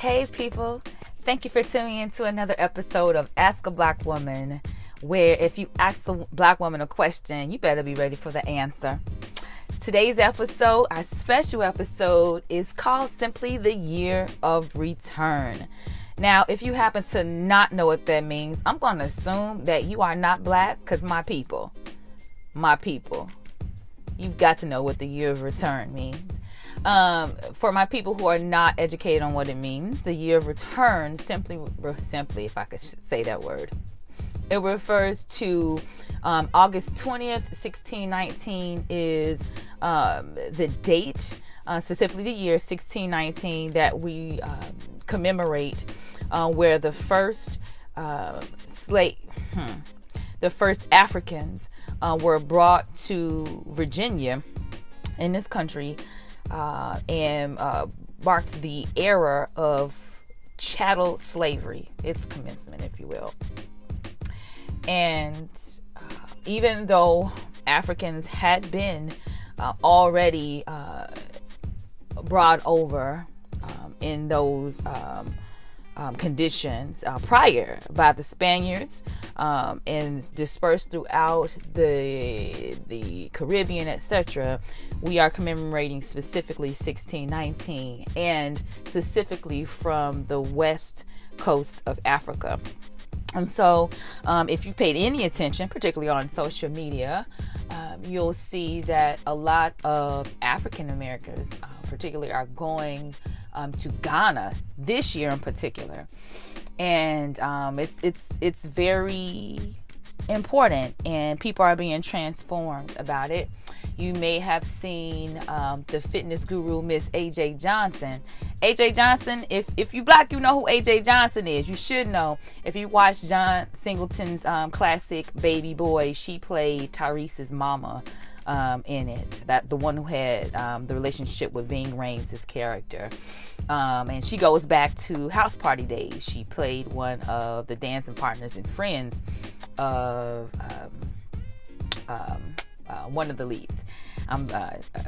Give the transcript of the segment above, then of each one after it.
Hey, people. Thank you for tuning in to another episode of Ask a Black Woman, where if you ask a black woman a question, you better be ready for the answer. Today's episode, our special episode, is called simply The Year of Return. Now, if you happen to not know what that means, I'm going to assume that you are not black because my people, my people, you've got to know what the year of return means. Um, for my people who are not educated on what it means, the year of return simply, simply, if I could say that word, it refers to um, August 20th, 1619 is um, the date, uh, specifically the year 1619 that we um, commemorate, uh, where the first uh, slave, hmm, the first Africans uh, were brought to Virginia in this country uh, and uh, marked the era of chattel slavery, its commencement, if you will. And uh, even though Africans had been uh, already uh, brought over um, in those um, um, conditions uh, prior by the Spaniards um, and dispersed throughout the the Caribbean, etc. We are commemorating specifically 1619 and specifically from the west coast of Africa. And so, um, if you paid any attention, particularly on social media, um, you'll see that a lot of African Americans, uh, particularly, are going um, to Ghana this year in particular, and um, it's it's it's very important, and people are being transformed about it. You may have seen um, the fitness guru Miss AJ Johnson. AJ Johnson, if if you black, you know who AJ Johnson is. You should know. If you watch John Singleton's um, classic Baby Boy, she played Tyrese's mama um, in it. That the one who had um, the relationship with Ving Rhames, character, um, and she goes back to House Party days. She played one of the dancing partners and friends of um, um, uh, one of the leads. I'm uh, uh,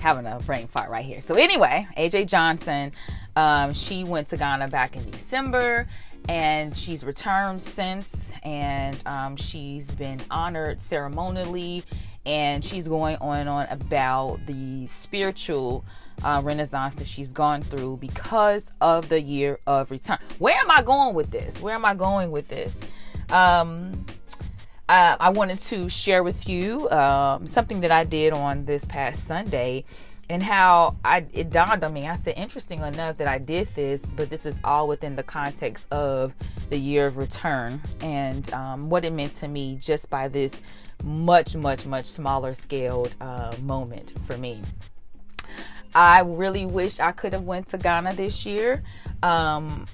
having a brain fart right here. So anyway, AJ Johnson, um, she went to Ghana back in December and she's returned since and um, she's been honored ceremonially and she's going on and on about the spiritual uh, renaissance that she's gone through because of the year of return. Where am i going with this? Where am i going with this? Um, I, I wanted to share with you um, something that i did on this past sunday and how I it dawned on me. I said, interesting enough that I did this, but this is all within the context of the year of return. And um, what it meant to me just by this much, much, much smaller scaled uh, moment for me. I really wish I could have went to Ghana this year. Um,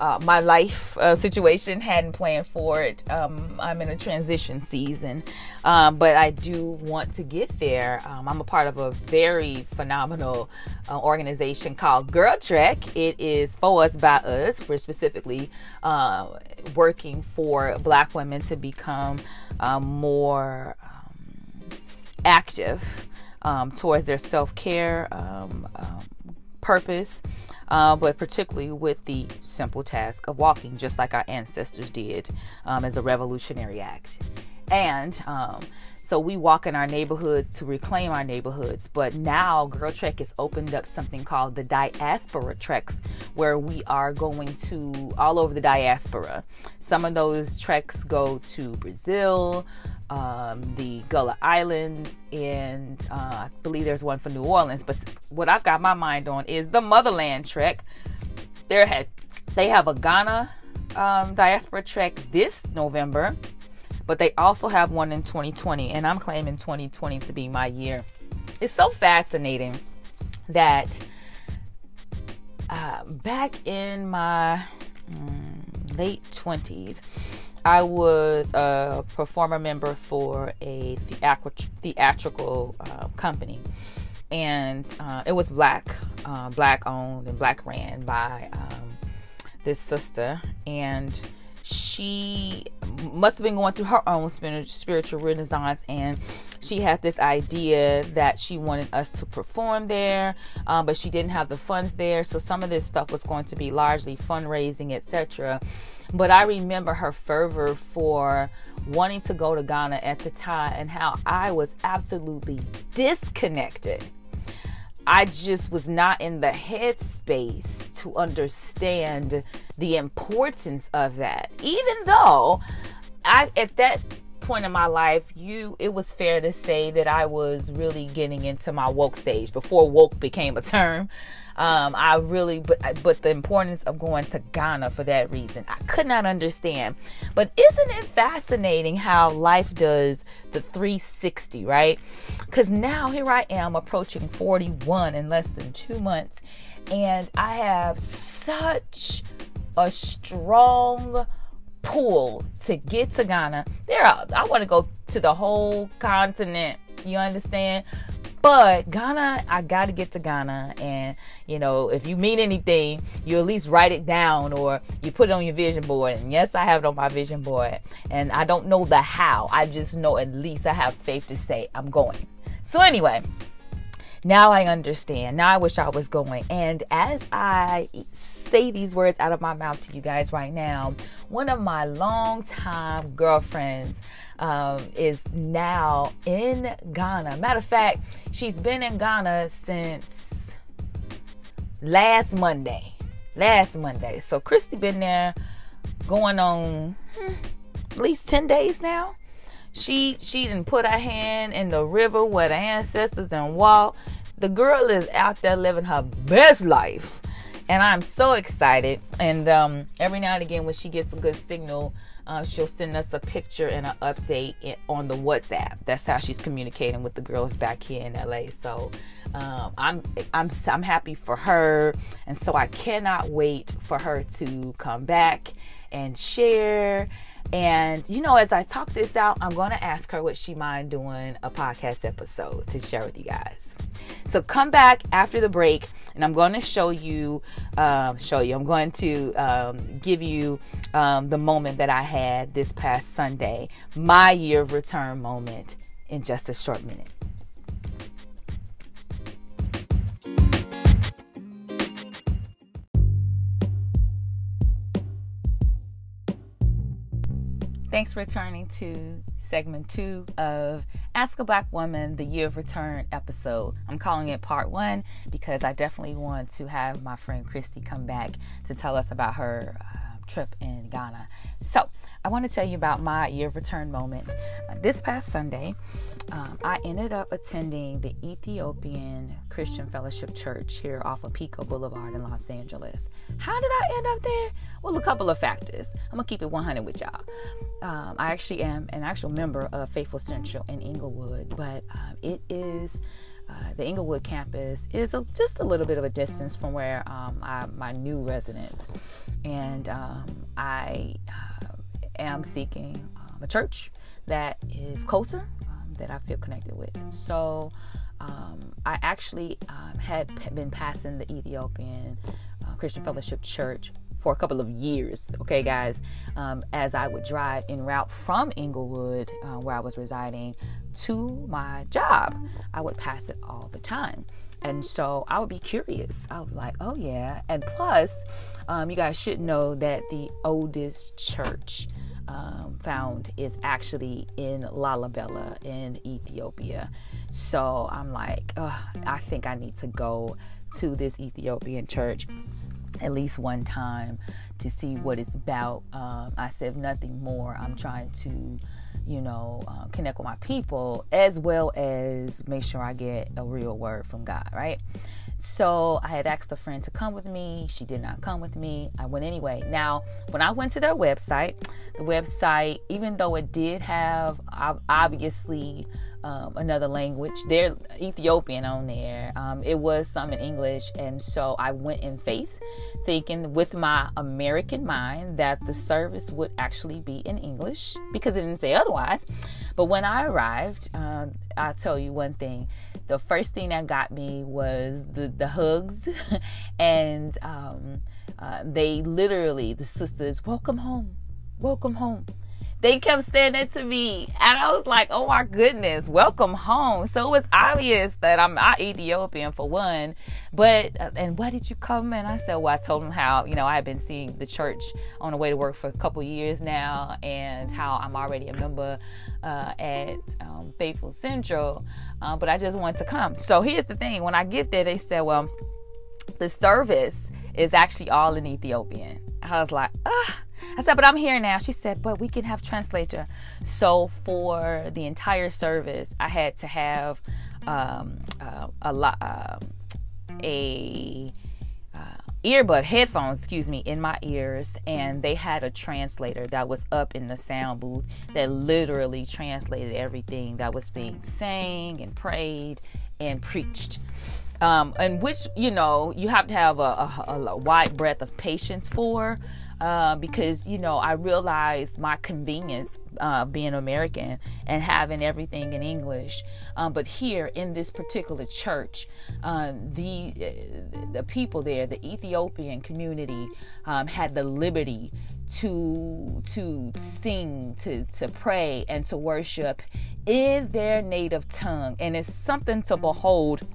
uh, my life uh, situation hadn't planned for it. Um, I'm in a transition season, um, but I do want to get there. Um, I'm a part of a very phenomenal uh, organization called Girl Trek. It is for us by us. We're specifically uh, working for Black women to become um, more um, active um, towards their self care purpose uh, but particularly with the simple task of walking, just like our ancestors did um, as a revolutionary act. And um, so we walk in our neighborhoods to reclaim our neighborhoods. But now Girl Trek has opened up something called the Diaspora Treks, where we are going to all over the diaspora. Some of those treks go to Brazil, um, the Gullah Islands, and uh, I believe there's one for New Orleans. But what I've got my mind on is the Motherland Trek. There had they have a Ghana um, diaspora trek this November, but they also have one in 2020, and I'm claiming 2020 to be my year. It's so fascinating that uh, back in my mm, late 20s I was a performer member for a theatrical uh, company, and uh, it was black, uh, black owned and black ran by um, this sister, and she must have been going through her own spiritual renaissance and she had this idea that she wanted us to perform there um, but she didn't have the funds there. So some of this stuff was going to be largely fundraising etc but i remember her fervor for wanting to go to ghana at the time and how i was absolutely disconnected. I just was not in the headspace to understand the importance of that. Even though I at that point in my life, you it was fair to say that I was really getting into my woke stage before woke became a term. Um, I really, but but the importance of going to Ghana for that reason, I could not understand. But isn't it fascinating how life does the 360, right? Because now here I am approaching 41 in less than two months, and I have such a strong pull to get to Ghana. There, I want to go to the whole continent. You understand? But Ghana, I got to get to Ghana. And, you know, if you mean anything, you at least write it down or you put it on your vision board. And yes, I have it on my vision board. And I don't know the how. I just know at least I have faith to say I'm going. So, anyway, now I understand. Now I wish I was going. And as I say these words out of my mouth to you guys right now, one of my longtime girlfriends um, is now in Ghana. Matter of fact, she's been in Ghana since last Monday. Last Monday. So Christy been there going on hmm, at least 10 days now. She she didn't put her hand in the river where the ancestors done walk. The girl is out there living her best life. And I'm so excited. And um, every now and again when she gets a good signal, uh, she'll send us a picture and an update on the WhatsApp. That's how she's communicating with the girls back here in LA. So um, I'm I'm I'm happy for her, and so I cannot wait for her to come back and share and you know, as I talk this out, I'm going to ask her would she mind doing a podcast episode to share with you guys. So come back after the break, and I'm going to show you, um, show you. I'm going to um, give you um, the moment that I had this past Sunday, my year of return moment, in just a short minute. Thanks for returning to segment two of Ask a Black Woman, the Year of Return episode. I'm calling it part one because I definitely want to have my friend Christy come back to tell us about her uh, trip in Ghana. So, I want to tell you about my year of return moment. Uh, this past Sunday, um, I ended up attending the Ethiopian Christian Fellowship Church here off of Pico Boulevard in Los Angeles. How did I end up there? Well, a couple of factors. I'm gonna keep it 100 with y'all. Um, I actually am an actual member of Faithful Central in Inglewood, but um, it is. Uh, the Inglewood campus is a, just a little bit of a distance from where um, I, my new residence, and um, I uh, am seeking um, a church that is closer, um, that I feel connected with. So um, I actually um, had been passing the Ethiopian uh, Christian Fellowship Church for a couple of years, okay, guys, um, as I would drive en route from Inglewood, uh, where I was residing, to my job. I would pass it all the time. And so I would be curious. I was like, oh, yeah. And plus, um, you guys should know that the oldest church um, found is actually in Lalibela in Ethiopia. So I'm like, I think I need to go to this Ethiopian church at least one time to see what it's about. Um, I said, nothing more, I'm trying to, you know, uh, connect with my people as well as make sure I get a real word from God, right? So I had asked a friend to come with me. She did not come with me. I went anyway. Now, when I went to their website, the website, even though it did have obviously um, another language. They're Ethiopian on there. Um, it was some in English, and so I went in faith, thinking with my American mind that the service would actually be in English because it didn't say otherwise. But when I arrived, uh, I'll tell you one thing. The first thing that got me was the the hugs, and um, uh, they literally the sisters welcome home welcome home. They kept saying that to me, and I was like, "Oh my goodness, welcome home." So it was obvious that I'm not Ethiopian for one, but uh, and why did you come? And I said, "Well, I told them how you know I had been seeing the church on the way to work for a couple years now, and how I'm already a member uh, at um, Faithful Central, uh, but I just wanted to come." So here's the thing: when I get there, they said, "Well, the service is actually all in Ethiopian." I was like, "Ah." I said, but I'm here now. She said, but we can have translator. So for the entire service, I had to have um, uh, a lot, uh, a uh, earbud headphones, excuse me, in my ears, and they had a translator that was up in the sound booth that literally translated everything that was being sang and prayed and preached. Um, and which you know you have to have a, a, a wide breadth of patience for uh, because you know I realized my convenience uh, being American and having everything in English. Um, but here in this particular church, um, the the people there, the Ethiopian community, um, had the liberty to to sing, to to pray, and to worship in their native tongue, and it's something to behold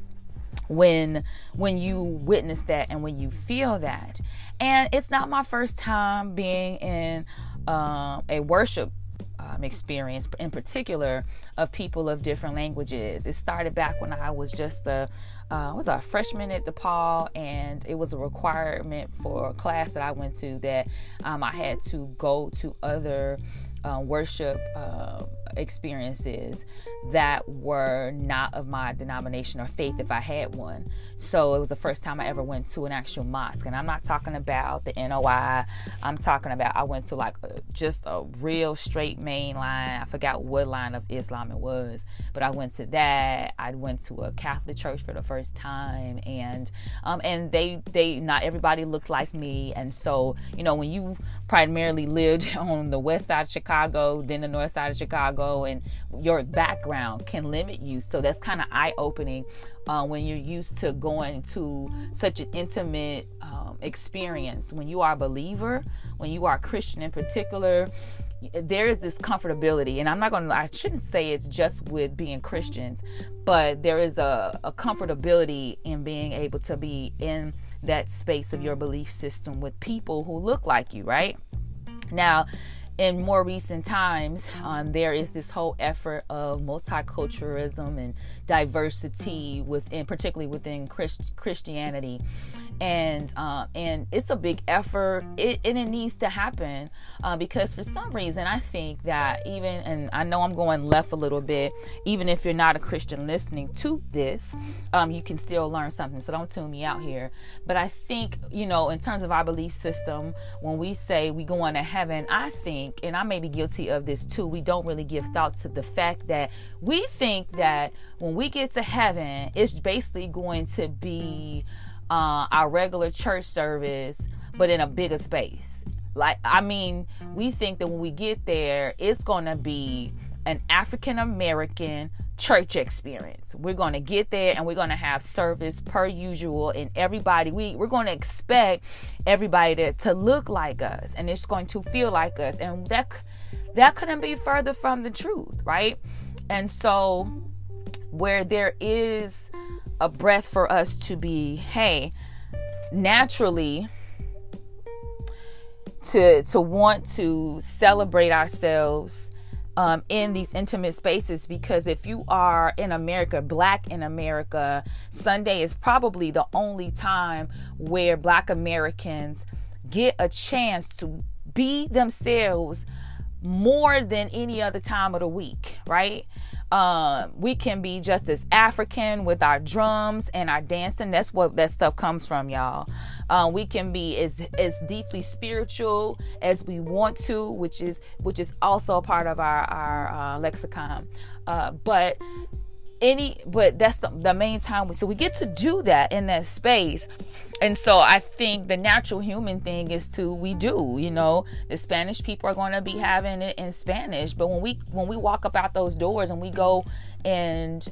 when when you witness that and when you feel that. And it's not my first time being in um, a worship um, experience in particular of people of different languages. It started back when i was just a uh, was a freshman at DePaul, and it was a requirement for a class that I went to that um, I had to go to other uh, worship uh, experiences that were not of my denomination or faith if I had one. So it was the first time I ever went to an actual mosque. And I'm not talking about the NOI, I'm talking about I went to like a, just a real straight main line. I forgot what line of Islam it was, but I went to that. I went to a Catholic church for the first time, and um, and they they not everybody looked like me, and so you know when you primarily lived on the west side of Chicago, then the north side of Chicago, and your background can limit you. So that's kind of eye opening uh, when you're used to going to such an intimate um, experience. When you are a believer, when you are a Christian in particular, there is this comfortability and i'm not going to i shouldn't say it's just with being christians but there is a, a comfortability in being able to be in that space of your belief system with people who look like you, right? Now, in more recent times, um, there is this whole effort of multiculturalism and diversity within, particularly within Christ- Christianity. And uh, and it's a big effort. It, and it needs to happen uh, because for some reason i think that even and i know i'm going left a little bit even if you're not a christian listening to this um, you can still learn something. So don't tune me out here. But i think you know in terms of our belief system when we say we go on to heaven i think and i may be guilty of this too we don't really give thought to the fact that we think that when we get to heaven it's basically going to be uh, our regular church service, but in a bigger space. Like, I mean, we think that when we get there, it's going to be an African American church experience. We're going to get there and we're going to have service per usual and everybody we we're going to expect everybody to, to look like us and it's going to feel like us and that that couldn't be further from the truth, right? And so where there is a breath for us to be, hey, naturally to to want to celebrate ourselves um, in these intimate spaces because if you are in America, black in America, Sunday is probably the only time where black Americans get a chance to be themselves more than any other time of the week, right? Um, we can be just as African with our drums and our dancing. That's what that stuff comes from, y'all. Uh, we can be as as deeply spiritual as we want to, which is which is also a part of our our uh, lexicon. Uh, but any but that's the, the main time so we get to do that in that space. And so i think the natural human thing is to we do you know the spanish people are going to be having it in spanish but when we when we walk up out those doors and we go and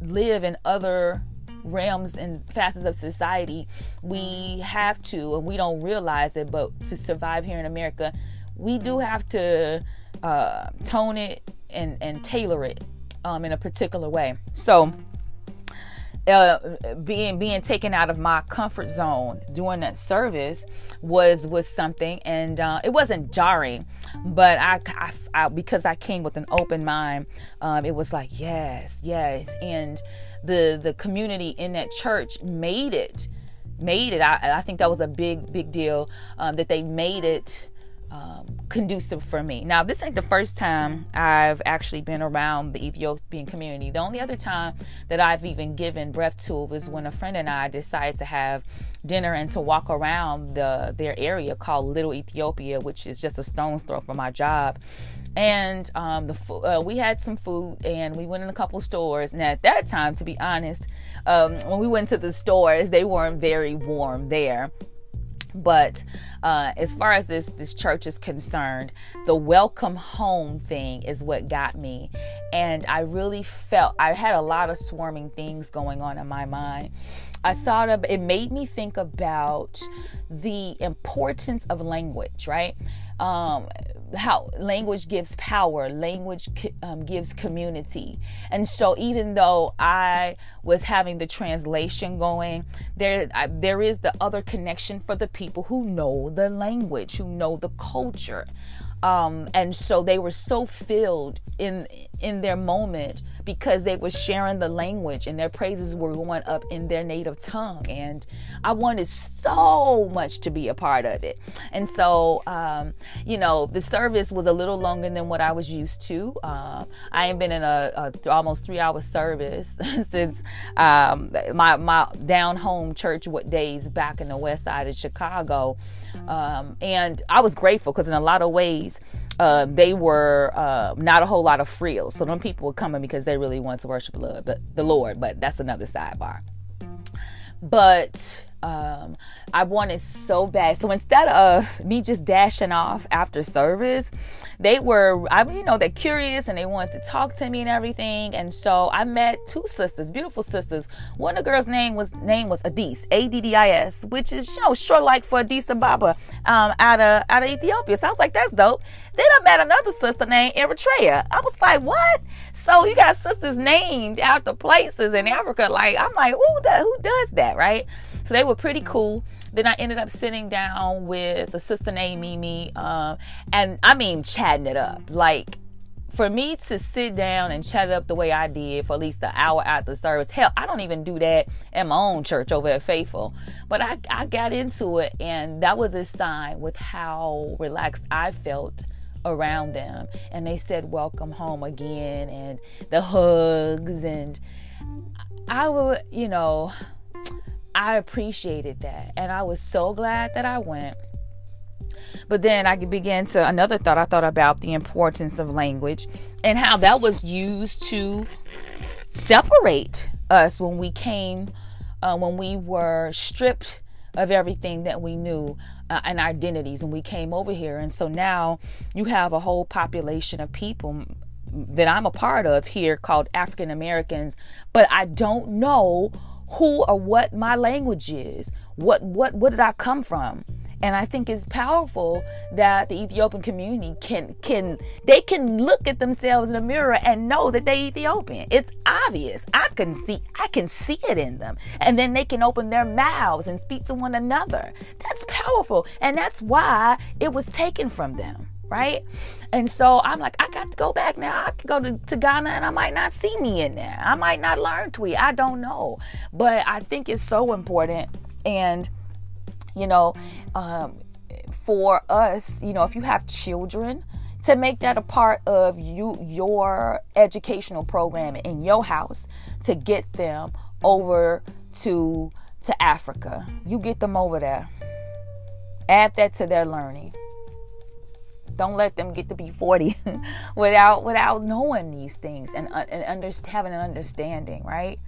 live in other realms and facets of society we have to and we don't realize it but to survive here in america we do have to uh, tone it and, and tailor it um, in a particular way. So, uh, being being taken out of my comfort zone during that service was was something, and uh, it wasn't jarring, but I, I, I, because I came with an open mind, um, it was like yes, yes, and the the community in that church made it made it. I, I think that was a big big deal um, that they made it um, conducive for me. Now, this ain't the first time I've actually been around the Ethiopian community. The only other time that I've even given breath to was when a friend and I decided to have dinner and to walk around the their area called Little Ethiopia, which is just a stone's throw from my job. And um, the uh, we had some food and we went in a couple stores. And at that time, to be honest, um, when we went to the stores, they weren't very warm there but uh, as far as this this church is concerned the welcome home thing is what got me. And i really felt i had a lot of swarming things going on in my mind. I thought of it made me think about the importance of language right? Um, how language gives power language um, gives community. And so even though i was having the translation going there I, there is the other connection for the people who know the language who know the culture um, and so they were so filled in in their moment because they were sharing the language and their praises were going up in their native tongue. And i wanted so much to be a part of it. And so um, you know the service was a little longer than what i was used to. Uh, i ain't been in a, a th- almost three hour service since um, my, my down home church what days back in the west side of chicago um, and i was grateful because in a lot of ways uh, they were uh, not a whole lot of frills. So them people were coming because they really wanted to worship the Lord, but the Lord. But that's another sidebar. But um, I wanted so bad. So instead of me just dashing off after service, they were, I mean, you know, they're curious and they wanted to talk to me and everything. And so I met two sisters, beautiful sisters. One of the girls' name was name was Addis, A D D I S, which is you know short like for Addis Ababa, um, out of out of Ethiopia. So I was like, that's dope. Then I met another sister named Eritrea. I was like, what? So you got sisters named after places in Africa. Like I'm like, who who does that, right? So they were pretty cool. Then I ended up sitting down with a sister named Mimi, um, and I mean chatting it up. Like for me to sit down and chat it up the way I did for at least an hour after service, hell, I don't even do that at my own church over at Faithful. But I, I got into it, and that was a sign with how relaxed I felt around them. And they said, Welcome home again, and the hugs. And I would, you know, I appreciated that. And I was so glad that I went. But then I began to another thought. I thought about the importance of language and how that was used to separate us when we came, uh, when we were stripped of everything that we knew uh, and identities, and we came over here. And so now you have a whole population of people that I'm a part of here called African Americans, but I don't know who or what my language is. What what what did I come from? And I think it's powerful that the Ethiopian community can can they can look at themselves in the mirror and know that they Ethiopian. It's obvious. I can see I can see it in them. And then they can open their mouths and speak to one another. That's powerful. And that's why it was taken from them right? And so I'm like, I got to go back now. I could go to, to Ghana and I might not see me in there. I might not learn Twi. I don't know. But I think it's so important. And, you know, um, for us, you know, if you have children, to make that a part of you your educational program in your house to get them over to to Africa. You get them over there. Add that to their learning. Don't let them get to be 40 without without knowing these things and, uh, and under, having an understanding, right?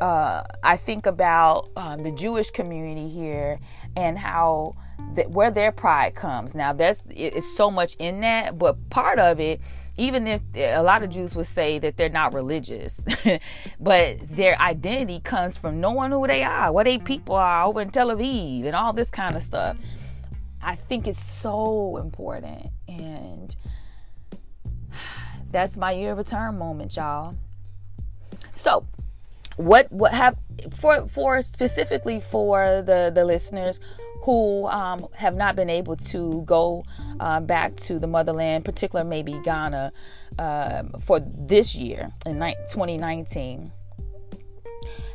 Uh, I think about um, the Jewish community here and how that where their pride comes. Now, that's it's so much in that, but part of it, even if a lot of Jews would say that they're not religious, but their identity comes from knowing who they are, what they people are over in Tel Aviv, and all this kind of stuff I think it's so important. And that's my year of return moment, y'all. So, what what have for for specifically for the the listeners who um, have not been able to go uh, back to the motherland, particular maybe Ghana, uh, for this year in 2019.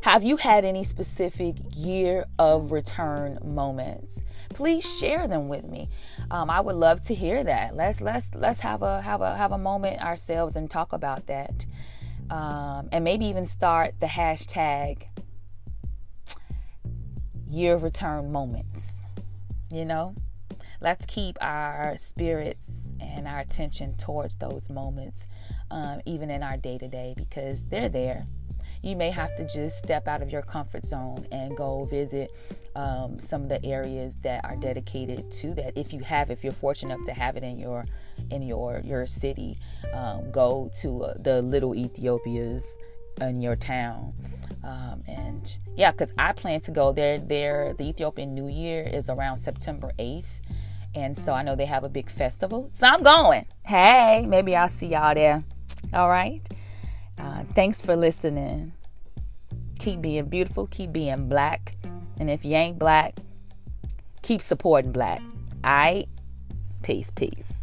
Have you had any specific year of return moments? Please share them with me. Um, I would love to hear that. Let's let's let's have a have a have a moment ourselves and talk about that, um, and maybe even start the hashtag year return moments. You know, let's keep our spirits and our attention towards those moments, um, even in our day to day, because they're there you may have to just step out of your comfort zone and go visit um, some of the areas that are dedicated to that. If you have, if you're fortunate enough to have it in your in your your city, um, go to uh, the little Ethiopias in your town. Um, and yeah, because I plan to go there. There, the Ethiopian New Year is around September 8th. And so I know they have a big festival. So I'm going. Hey, maybe I'll see y'all there. All right. Uh, thanks for listening. Keep being beautiful, keep being black. And if you ain't black, keep supporting black. All right? Peace, peace.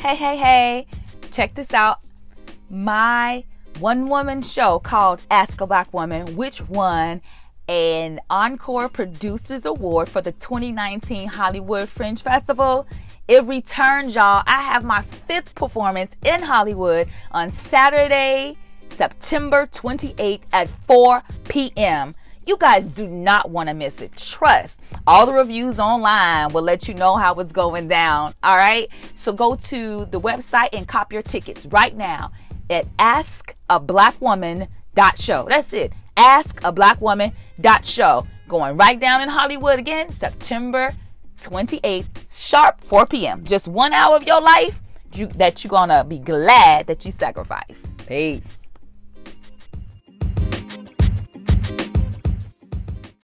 Hey, hey, hey, check this out. My one woman show called Ask a Black Woman, which won an Encore Producers Award for the 2019 Hollywood Fringe Festival. It returns, y'all. I have my fifth performance in Hollywood on Saturday, September 28th at 4 p.m. You guys do not want to miss it. Trust. All the reviews online will let you know how it's going down. All right. So go to the website and cop your tickets right now at askablackwoman.show. That's it askablackwoman.show. Going right down in Hollywood again, September 28th, sharp 4 p.m. Just one hour of your life that you're going to be glad that you sacrificed. Peace.